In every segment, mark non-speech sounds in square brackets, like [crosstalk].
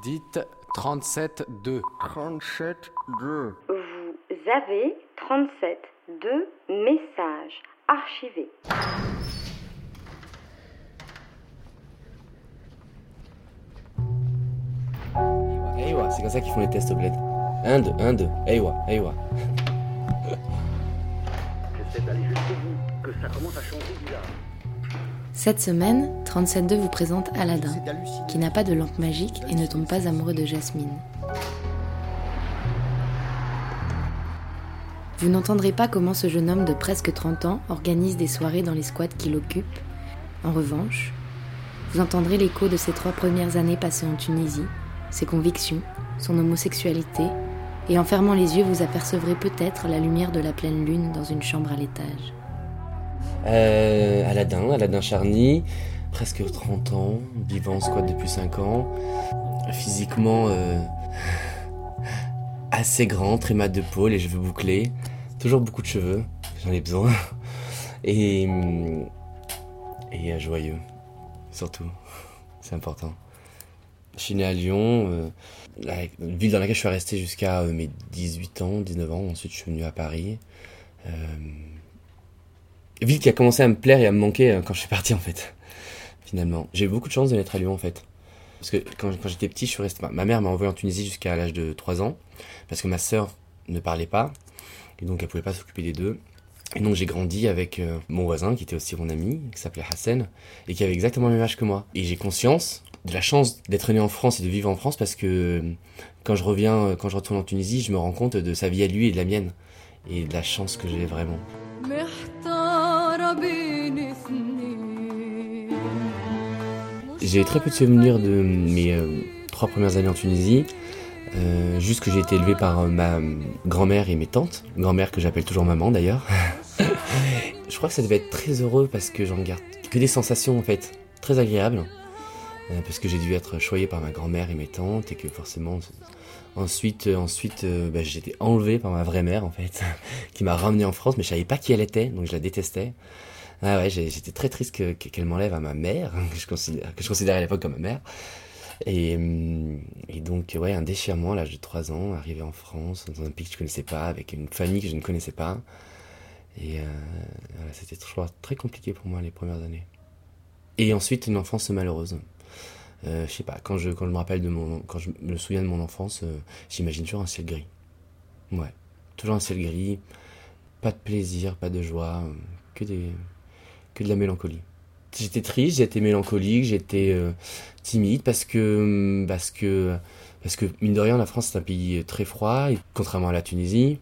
Dites 37-2. 37-2. Vous avez 37 deux messages archivés. Aywa, c'est comme ça qu'ils font les tests au bled. 1, 2, 1, 2, Aywa, Aywa. J'essaie d'aller jusqu'au bout, que ça commence à changer bizarre. Cette semaine, 37.2 vous présente Aladdin, qui n'a pas de lampe magique et ne tombe pas amoureux de Jasmine. Vous n'entendrez pas comment ce jeune homme de presque 30 ans organise des soirées dans les squats qu'il occupe. En revanche, vous entendrez l'écho de ses trois premières années passées en Tunisie, ses convictions, son homosexualité, et en fermant les yeux, vous apercevrez peut-être la lumière de la pleine lune dans une chambre à l'étage. Euh, Aladdin, Aladdin Charny, presque 30 ans, vivant en squat depuis 5 ans, physiquement euh, assez grand, très mat de peau, les cheveux bouclés, toujours beaucoup de cheveux, j'en ai besoin, et, et euh, joyeux, surtout, c'est important. Je suis né à Lyon, euh, la ville dans laquelle je suis resté jusqu'à euh, mes 18 ans, 19 ans, ensuite je suis venu à Paris. Euh, ville qui a commencé à me plaire et à me manquer euh, quand je suis parti en fait. Finalement, j'ai eu beaucoup de chance de naître à Lyon en fait. Parce que quand, j'étais petit, je suis resté. Ma mère m'a envoyé en Tunisie jusqu'à l'âge de 3 ans parce que ma sœur ne parlait pas et donc elle pouvait pas s'occuper des deux. Et donc j'ai grandi avec euh, mon voisin qui était aussi mon ami, qui s'appelait Hassan et qui avait exactement le même âge que moi. Et j'ai conscience de la chance d'être né en France et de vivre en France parce que euh, quand je reviens, quand je retourne en Tunisie, je me rends compte de sa vie à lui et de la mienne et de la chance que j'ai vraiment. J'ai très peu de souvenirs de mes euh, trois premières années en Tunisie. Euh, juste que j'ai été élevé par euh, ma grand-mère et mes tantes. Grand-mère que j'appelle toujours maman d'ailleurs. [laughs] je crois que ça devait être très heureux parce que j'en garde que des sensations en fait très agréables. Parce que j'ai dû être choyé par ma grand-mère et mes tantes et que forcément ensuite ensuite bah, j'ai été enlevé par ma vraie mère en fait [laughs] qui m'a ramené en France mais je savais pas qui elle était donc je la détestais. Ah ouais, j'étais très triste que- que- qu'elle m'enlève à ma mère, [laughs] que je considérais à l'époque comme ma mère. Et, hum, et donc, ouais, un déchirement à l'âge de 3 ans, arrivé en France, dans un pays que je connaissais pas, avec une famille que je ne connaissais pas. Et euh, voilà, c'était très compliqué pour moi les premières années. Et ensuite, une enfance malheureuse. Euh, je sais pas, quand je, quand je me rappelle de mon, quand je me souviens de mon enfance, euh, j'imagine toujours un ciel gris. Ouais, toujours un ciel gris, pas de plaisir, pas de joie, euh, que des, que de la mélancolie. J'étais triste, j'étais mélancolique, j'étais euh, timide parce que parce que parce que mine de rien la France c'est un pays très froid contrairement à la Tunisie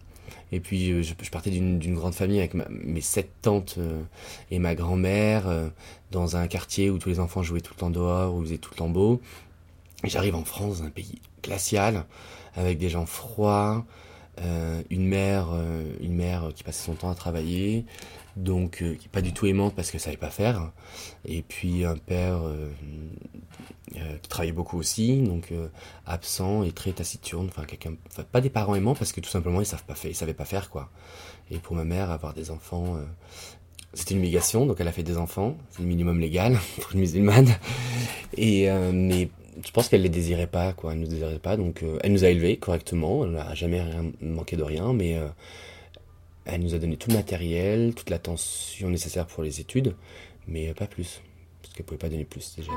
et puis je, partais d'une grande famille avec mes sept tantes euh, et ma grand-mère euh, dans un quartier où tous les enfants jouaient tout le temps dehors où il faisait tout le temps beau j'arrive en France dans un pays glacial avec des gens froids une mère une mère qui passait son temps à travailler donc euh, pas du tout aimante parce qu'elle savait pas faire. Et puis un père euh, euh, qui travaillait beaucoup aussi donc absent et très taciturne. Enfin quelqu'un pas des parents aimants parce que tout simplement ils savent pas faire ils savaient pas faire quoi. Et pour ma mère avoir des enfants c'était une obligation. Donc elle a fait des enfants. C'est le minimum légal [laughs] pour une musulmane. Et mais je pense qu'elle les désirait pas quoi. Elle nous désirait pas. Donc elle nous a élevés correctement. Elle n'a jamais rien manqué de rien. Mais elle nous a donné tout le matériel, toute l'attention nécessaire pour les études, mais pas plus. Parce qu'elle pouvait pas donner plus déjà.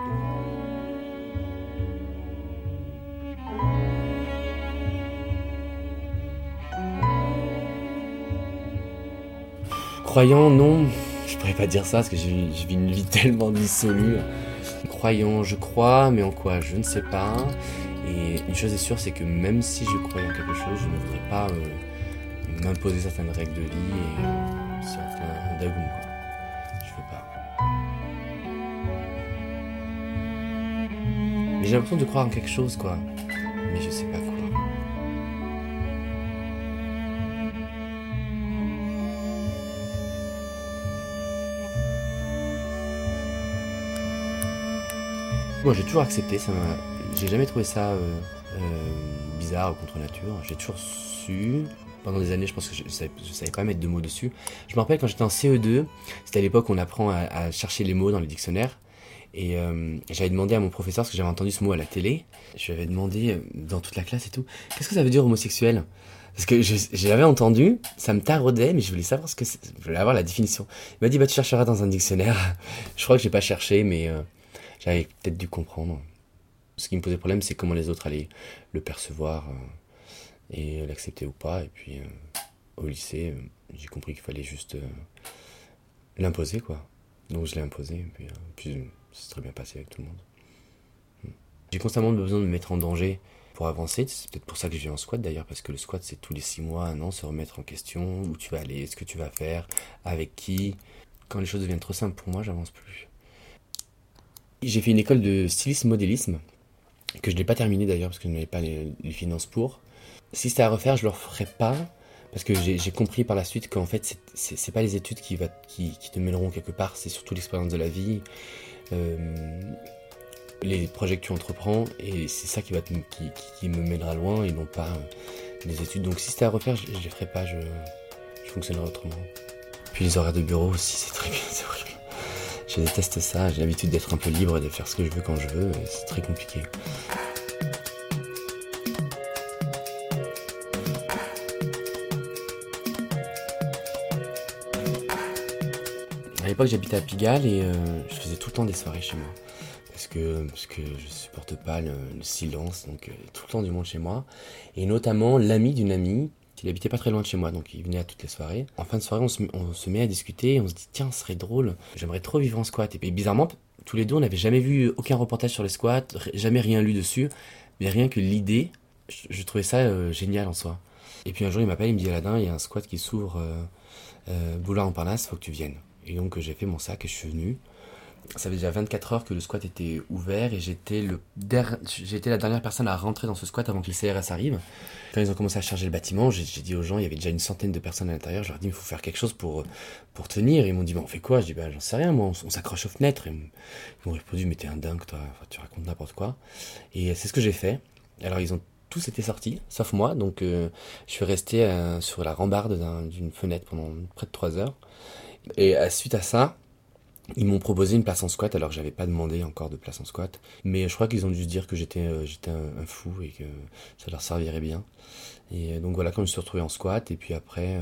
Croyant, non, je pourrais pas dire ça parce que j'ai je vis une vie tellement dissolue. Croyant, je crois, mais en quoi, je ne sais pas. Et une chose est sûre, c'est que même si je croyais en quelque chose, je ne voudrais pas euh, m'imposer certaines règles de vie et certains dagoum quoi. Je veux pas. Mais j'ai l'impression de croire en quelque chose quoi. Mais je sais pas quoi. Moi j'ai toujours accepté, ça m'a. J'ai jamais trouvé ça euh, euh, bizarre ou contre nature. J'ai toujours su. Pendant des années, je pense que je, je savais, je savais pas mettre de mots dessus. Je me rappelle quand j'étais en CE2, c'était à l'époque où on apprend à, chercher les mots dans les dictionnaires. Et euh, j'avais demandé à mon professeur, parce que j'avais entendu ce mot à la télé, je lui avais demandé euh, dans toute la classe et tout, qu'est-ce que ça veut dire homosexuel? Parce que l'avais entendu, ça me taraudait, mais je voulais savoir ce que je voulais avoir la définition. Il m'a dit, bah tu chercheras dans un dictionnaire. [laughs] je crois que j'ai pas cherché, mais euh, j'avais peut-être dû comprendre. Ce qui me posait problème, c'est comment les autres allaient le percevoir et l'accepter ou pas. Et puis euh, au lycée, euh, j'ai compris qu'il fallait juste euh, l'imposer, quoi. Donc je l'ai imposé, et puis, puis c'est très bien passé avec tout le monde. Mm. J'ai constamment besoin de me mettre en danger pour avancer. C'est peut-être pour ça que je viens en squat d'ailleurs, parce que le squat c'est tous les six mois, un an, se remettre en question, où tu vas aller, ce que tu vas faire, avec qui. Quand les choses deviennent trop simples pour moi, j'avance plus. J'ai fait une école de stylisme modélisme, que je n'ai pas terminée d'ailleurs, parce que je n'avais pas les finances pour. Si c'était à refaire, je le referais pas, parce que j'ai compris par la suite qu'en fait, c'est- pas les études qui, te mèneront quelque part, c'est surtout l'expérience de la vie, euh, les projets que tu entreprends, et c'est ça qui, me mènera loin, et non pas euh, les études. Donc si c'était à refaire, je, je les ferais pas, je, je fonctionnerais autrement. Puis les horaires de bureau aussi, c'est très bien, [laughs] c'est horrible. Je déteste ça, j'ai l'habitude d'être un peu libre et de faire ce que je veux quand je veux, c'est très compliqué. L'époque, j'habitais à Pigalle et euh, je faisais tout le temps des soirées chez moi. Parce que, parce que je supporte pas le, le silence, donc euh, tout le temps du monde chez moi. Et notamment l'ami d'une amie, qui habitait pas très loin de chez moi, donc il venait à toutes les soirées. En fin de soirée, on se, met à discuter on se dit, tiens, ce serait drôle, j'aimerais trop vivre en squat. Et puis bizarrement, tous les deux, on n'avait jamais vu aucun reportage sur les squats, jamais rien lu dessus, mais rien que l'idée, je, trouvais ça euh, génial en soi. Et puis un jour, il m'appelle, il me dit, Aladin, il y a un squat qui s'ouvre euh, euh, Boulevard Montparnasse, faut que tu viennes. Et donc, j'ai fait mon sac et je suis venu. Ça fait déjà 24 heures que le squat était ouvert et j'étais le der- j'étais la dernière personne à rentrer dans ce squat avant que les CRS arrivent. Quand ils ont commencé à charger le bâtiment, j'ai dit aux gens, il y avait déjà une centaine de personnes à l'intérieur, je leur ai dit, il faut faire quelque chose pour, pour tenir. Ils m'ont dit, bah, on fait quoi? Je dis, bah, j'en sais rien, moi, on, s'accroche aux fenêtres. Ils m'ont répondu, mais t'es un dingue, toi, Enfin, tu racontes n'importe quoi. Et c'est ce que j'ai fait. Alors, ils ont tous été sortis, sauf moi, donc euh, je suis resté euh, sur la rambarde d'un- d'une fenêtre pendant près de 3 heures. Et euh, suite à ça, ils m'ont proposé une place en squat alors que j'avais pas demandé encore de place en squat. Mais je crois qu'ils ont dû se dire que j'étais euh, un, fou et que ça leur servirait bien. Et euh, donc voilà, quand je me suis retrouvé en squat, et puis après,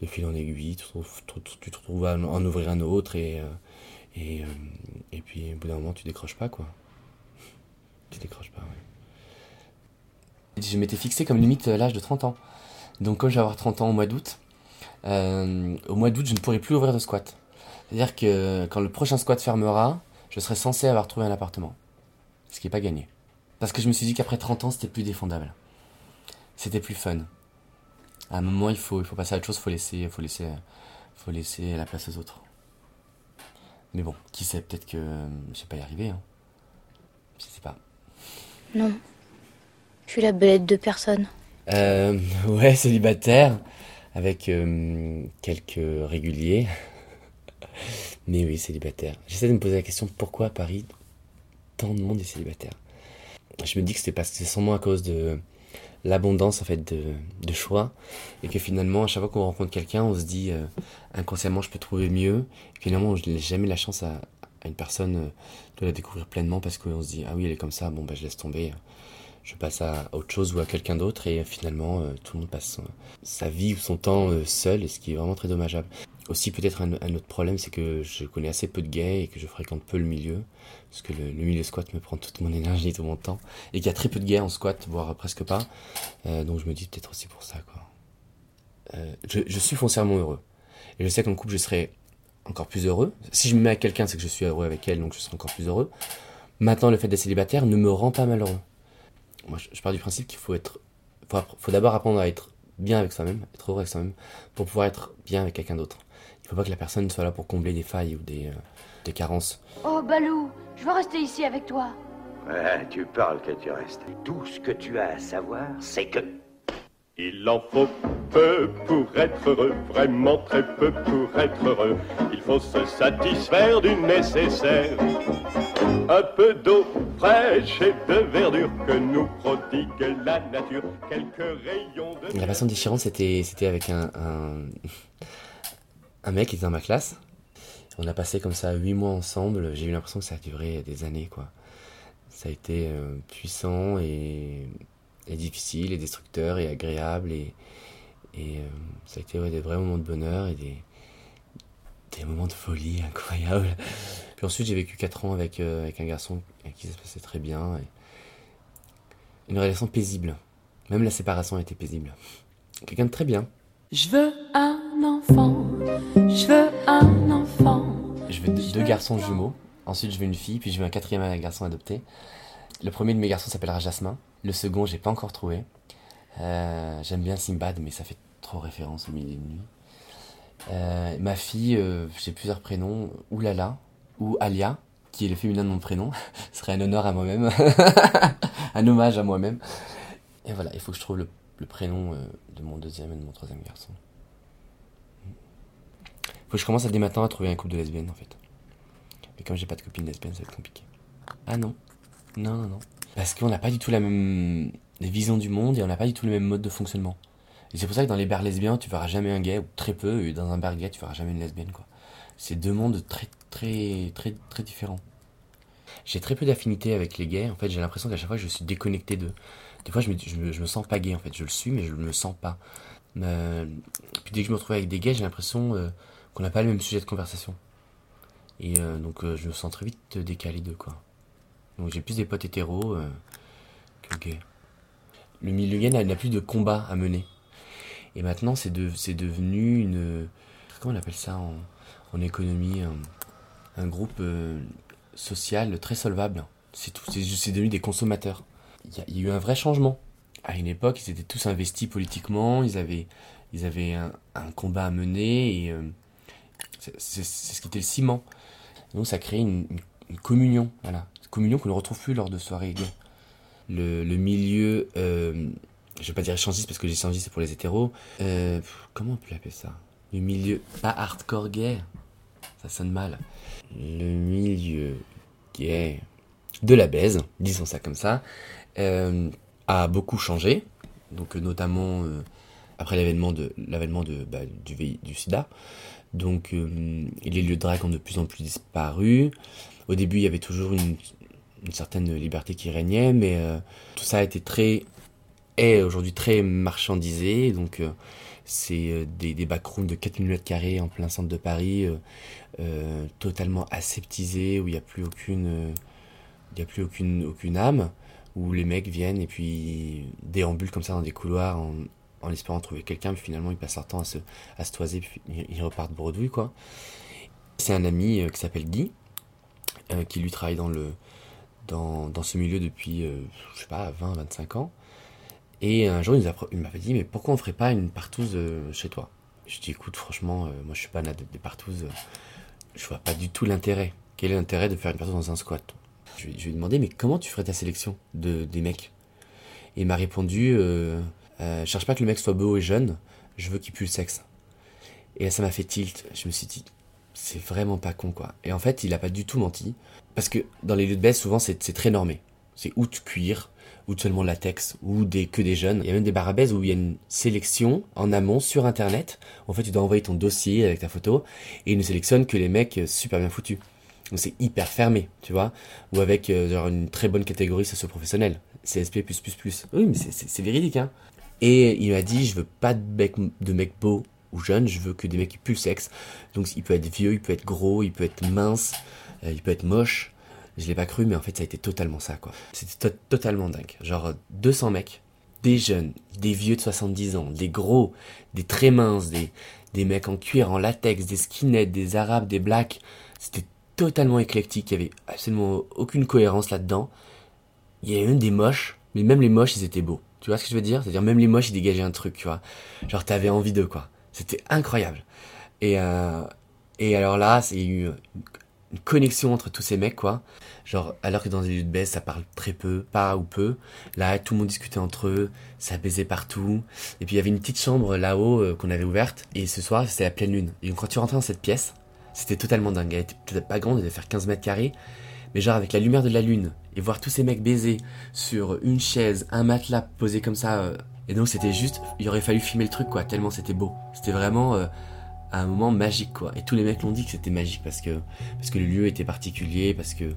de fil en aiguille, tu te retrouves, tu tu te retrouves à en, ouvrir un autre et, et, et puis au bout d'un moment, tu décroches pas quoi. Tu décroches pas, ouais. Je m'étais fixé comme limite l'âge de 30 ans. Donc quand je vais avoir 30 ans au mois d'août, euh, au mois d'août, je ne pourrai plus ouvrir de squat. C'est-à-dire que quand le prochain squat fermera, je serai censé avoir trouvé un appartement. Ce qui n'est pas gagné. Parce que je me suis dit qu'après 30 ans, c'était plus défendable. C'était plus fun. À un moment, il faut, il faut passer à autre chose, il faut laisser, faut, laisser, faut laisser la place aux autres. Mais bon, qui sait, peut-être que je sais pas y arriver. Hein. Je sais pas. Non. Je suis la belette de personne. Euh, [laughs] ouais, célibataire, avec euh, quelques réguliers. [laughs] Mais oui, célibataire. J'essaie de me poser la question pourquoi à Paris tant de monde est célibataire? Je me dis que c'était parce que c'est sûrement à cause de l'abondance en fait de, choix et que finalement à chaque fois qu'on rencontre quelqu'un on se dit euh, inconsciemment je peux trouver mieux finalement je n'ai jamais la chance à, à une personne euh, la découvrir pleinement parce qu'on se dit ah oui elle est comme ça bon bah je laisse tomber je passe à autre chose ou à quelqu'un d'autre et finalement euh, tout le monde passe sa vie ou son temps euh, seul et ce qui est vraiment très dommageable. Aussi peut-être un, autre problème c'est que je connais assez peu de gays et que je fréquente peu le milieu parce que le, le milieu squat me prend toute mon énergie, tout mon temps et qu'il y a très peu de gays en squat voire presque pas Euh, donc je me dis peut-être aussi pour ça quoi. Euh, je, je suis foncièrement heureux et je sais qu'en couple je serai encore plus heureux. Si je me mets avec quelqu'un c'est que je suis heureux avec elle donc je serai encore plus heureux. Maintenant le fait d'être célibataire ne me rend pas malheureux moi je, je pars du principe qu'il faut être faut, faut d'abord apprendre à être bien avec soi-même être heureux avec soi-même pour pouvoir être bien avec quelqu'un d'autre il faut pas que la personne soit là pour combler des failles ou des, euh, des carences Oh, Balou, je veux rester ici avec toi. Ouais, tu parles que tu restes. Tout ce que tu as à savoir, c'est que Il en faut peu pour être heureux, vraiment très peu pour être heureux. Il faut se satisfaire du nécessaire. Un peu d'eau fraîche et de verdure que nous prodigue la nature. Quelques rayons de... la passion déchirante c'était avec un mec qui était dans ma classe On a passé comme ça huit mois ensemble. J'ai eu l'impression que ça a duré des années, quoi. Ça a été euh, puissant et, et, difficile et destructeur et agréable et, et euh, ça a été ouais, des vrais moments de bonheur et des, des moments de folie [laughs] incroyables. Puis ensuite, j'ai vécu 4 ans avec, euh, avec un garçon avec qui ça se passait très bien. Et une relation paisible. Même la séparation a été paisible. Quelqu'un de très bien. Je veux un enfant. Je veux un enfant. Je veux deux, deux garçons jumeaux. Ensuite, je veux une fille. Puis je veux un quatrième garçon adopté. Le premier de mes garçons s'appellera Jasmin. Le second, j'ai pas encore trouvé. Euh, J'aime bien Simbad, mais ça fait trop référence au milieu de nuit. Euh, ma fille, euh, j'ai plusieurs prénoms. Oulala ou Alia, qui est le féminin de mon prénom. Ce [laughs] serait un honneur à moi-même. [laughs] un hommage à moi-même. Et voilà, il faut que je trouve le, prénom euh, de mon deuxième et de mon troisième garçon. Faut que je commence à dès maintenant à trouver un couple de lesbiennes en fait. Mais comme j'ai pas de copine lesbienne, ça va être compliqué. Ah non. Non, non, non. Parce qu'on n'a pas du tout la même vision du monde et on n'a pas du tout le même mode de fonctionnement. Et c'est pour ça que dans les bars lesbiens, tu verras jamais un gay, ou très peu, et dans un bar gay, tu verras jamais une lesbienne, quoi. C'est deux mondes très, très, très, très différents. J'ai très peu d'affinité avec les gays, en fait, j'ai l'impression qu'à chaque fois, je suis déconnecté d'eux. Des fois, je me, me, sens pas gay, en fait. Je le suis, mais je me sens pas. Euh, puis dès que je me retrouve avec des gays, j'ai l'impression euh, qu'on n'a pas le même sujet de conversation. Et euh, donc, je me sens très vite décalé d'eux, quoi. Donc, j'ai plus des potes hétéros que gays. Le milieu gay n'a plus de combat à mener. Et maintenant, c'est de, devenu une. Comment on appelle ça en, en économie un, groupe euh, social très solvable. C'est devenu des consommateurs. Il y, a, eu un vrai changement. À une époque, ils étaient tous investis politiquement, ils avaient, ils avaient un, combat à mener et euh, c'est ce qui était le ciment. Donc ça crée une, communion, voilà. Communion qu'on ne retrouve plus lors de soirées gays. Le, le milieu. Euh, je vais pas dire échangiste parce que l'échangiste c'est pour les hétéros. Euh, comment on peut l'appeler ça? Le milieu pas hardcore gay, ça sonne mal. Le milieu gay de la baise, disons ça comme ça, euh, a beaucoup changé. Donc notamment euh, après l'avènement de de bah, du, SIDA. Donc les lieux de drague ont de plus en plus disparu. Au début, il y avait toujours une, une certaine liberté qui régnait, mais tout ça a été très est aujourd'hui très marchandisé. Donc, euh, c'est euh, des, des backrooms de 4000 mètres carrés en plein centre de Paris, euh, euh totalement aseptisés, où il n'y a plus aucune, il y a plus aucune, aucune âme, où les mecs viennent et puis déambulent comme ça dans des couloirs en, espérant trouver quelqu'un, puis finalement ils passent leur temps à se, à se toiser, puis ils repartent bredouille, quoi. C'est un ami euh, qui s'appelle Guy, euh, qui lui travaille dans le, dans, dans ce milieu depuis, euh, je sais pas, 20, 25 ans. Et un jour, il m'avait dit, mais pourquoi on ferait pas une partouze chez toi? Je dis, écoute, franchement, euh, moi je suis pas un adepte des je vois pas du tout l'intérêt. Quel est l'intérêt de faire une partouze dans un squat? Je, lui ai demandé, mais comment tu ferais ta sélection de, des mecs? Et il m'a répondu, euh, euh, cherche pas que le mec soit beau et jeune, je veux qu'il pue le sexe. Et là, ça m'a fait tilt. Je me suis dit, c'est vraiment pas con, quoi. Et en fait, il a pas du tout menti. Parce que dans les lieux de baisse, souvent, c'est très normé. C'est ou de cuir, ou seulement latex, ou des, que des jeunes. Il y a même des barabaises où il y a une sélection en amont sur internet. En fait, tu dois envoyer ton dossier avec ta photo, et ils ne sélectionnent que les mecs super bien foutus. Donc c'est hyper fermé, tu vois. Ou avec euh, une très bonne catégorie socio-professionnelle. CSP+++. Oui, mais c'est véridique, hein. Et il m'a dit, je veux pas de mecs de mec beaux ou jeunes, je veux que des mecs qui puent le sexe. Donc il peut être vieux, il peut être gros, il peut être mince, euh, il peut être moche. Je l'ai pas cru, mais en fait, ça a été totalement ça, quoi. C'était to totalement dingue. Genre, 200 mecs, des jeunes, des vieux de 70 ans, des gros, des très minces, des, des mecs en cuir, en latex, des skinheads, des arabes, des blacks. C'était totalement éclectique. Il y avait absolument aucune cohérence là-dedans. Il y avait même des moches, mais même les moches, ils étaient beaux. Tu vois ce que je veux dire? C'est-à-dire, même les moches, ils dégageaient un truc, tu vois. Genre, t'avais envie d'eux, quoi. C'était incroyable. Et, euh, et alors là, c'est eu une connexion entre tous ces mecs, quoi. Genre, alors que dans les lieux de baisse, ça parle très peu, pas ou peu. Là, tout le monde discutait entre eux, ça baisait partout. Et puis, il y avait une petite chambre là-haut euh, qu'on avait ouverte. Et ce soir, c'était la pleine lune. Et donc, quand tu rentrais dans cette pièce, c'était totalement dingue. Elle était peut-être pas grande, elle devait faire 15 mètres carrés. Mais genre, avec la lumière de la lune, et voir tous ces mecs baiser sur une chaise, un matelas posé comme ça. Euh, et donc, c'était juste, il aurait fallu filmer le truc, quoi, tellement c'était beau. C'était vraiment... Euh, un moment magique quoi. Et tous les mecs l'ont dit que c'était magique parce que parce que le lieu était particulier, parce que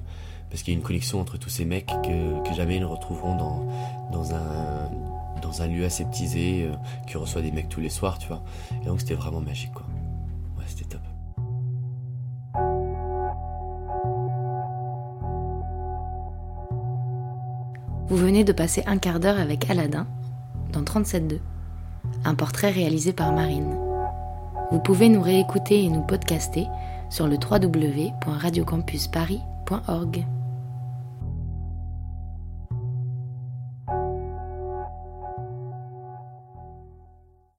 parce qu'il y a une connexion entre tous ces mecs que, que jamais ils ne retrouveront dans dans un dans un lieu aseptisé euh, qui reçoit des mecs tous les soirs, tu vois. Et donc c'était vraiment magique quoi. Ouais, c'était top. Vous venez de passer un quart d'heure avec Aladdin dans 37.2, un portrait réalisé par Marine. Vous pouvez nous réécouter et nous podcaster sur le www.radiocampusparis.org.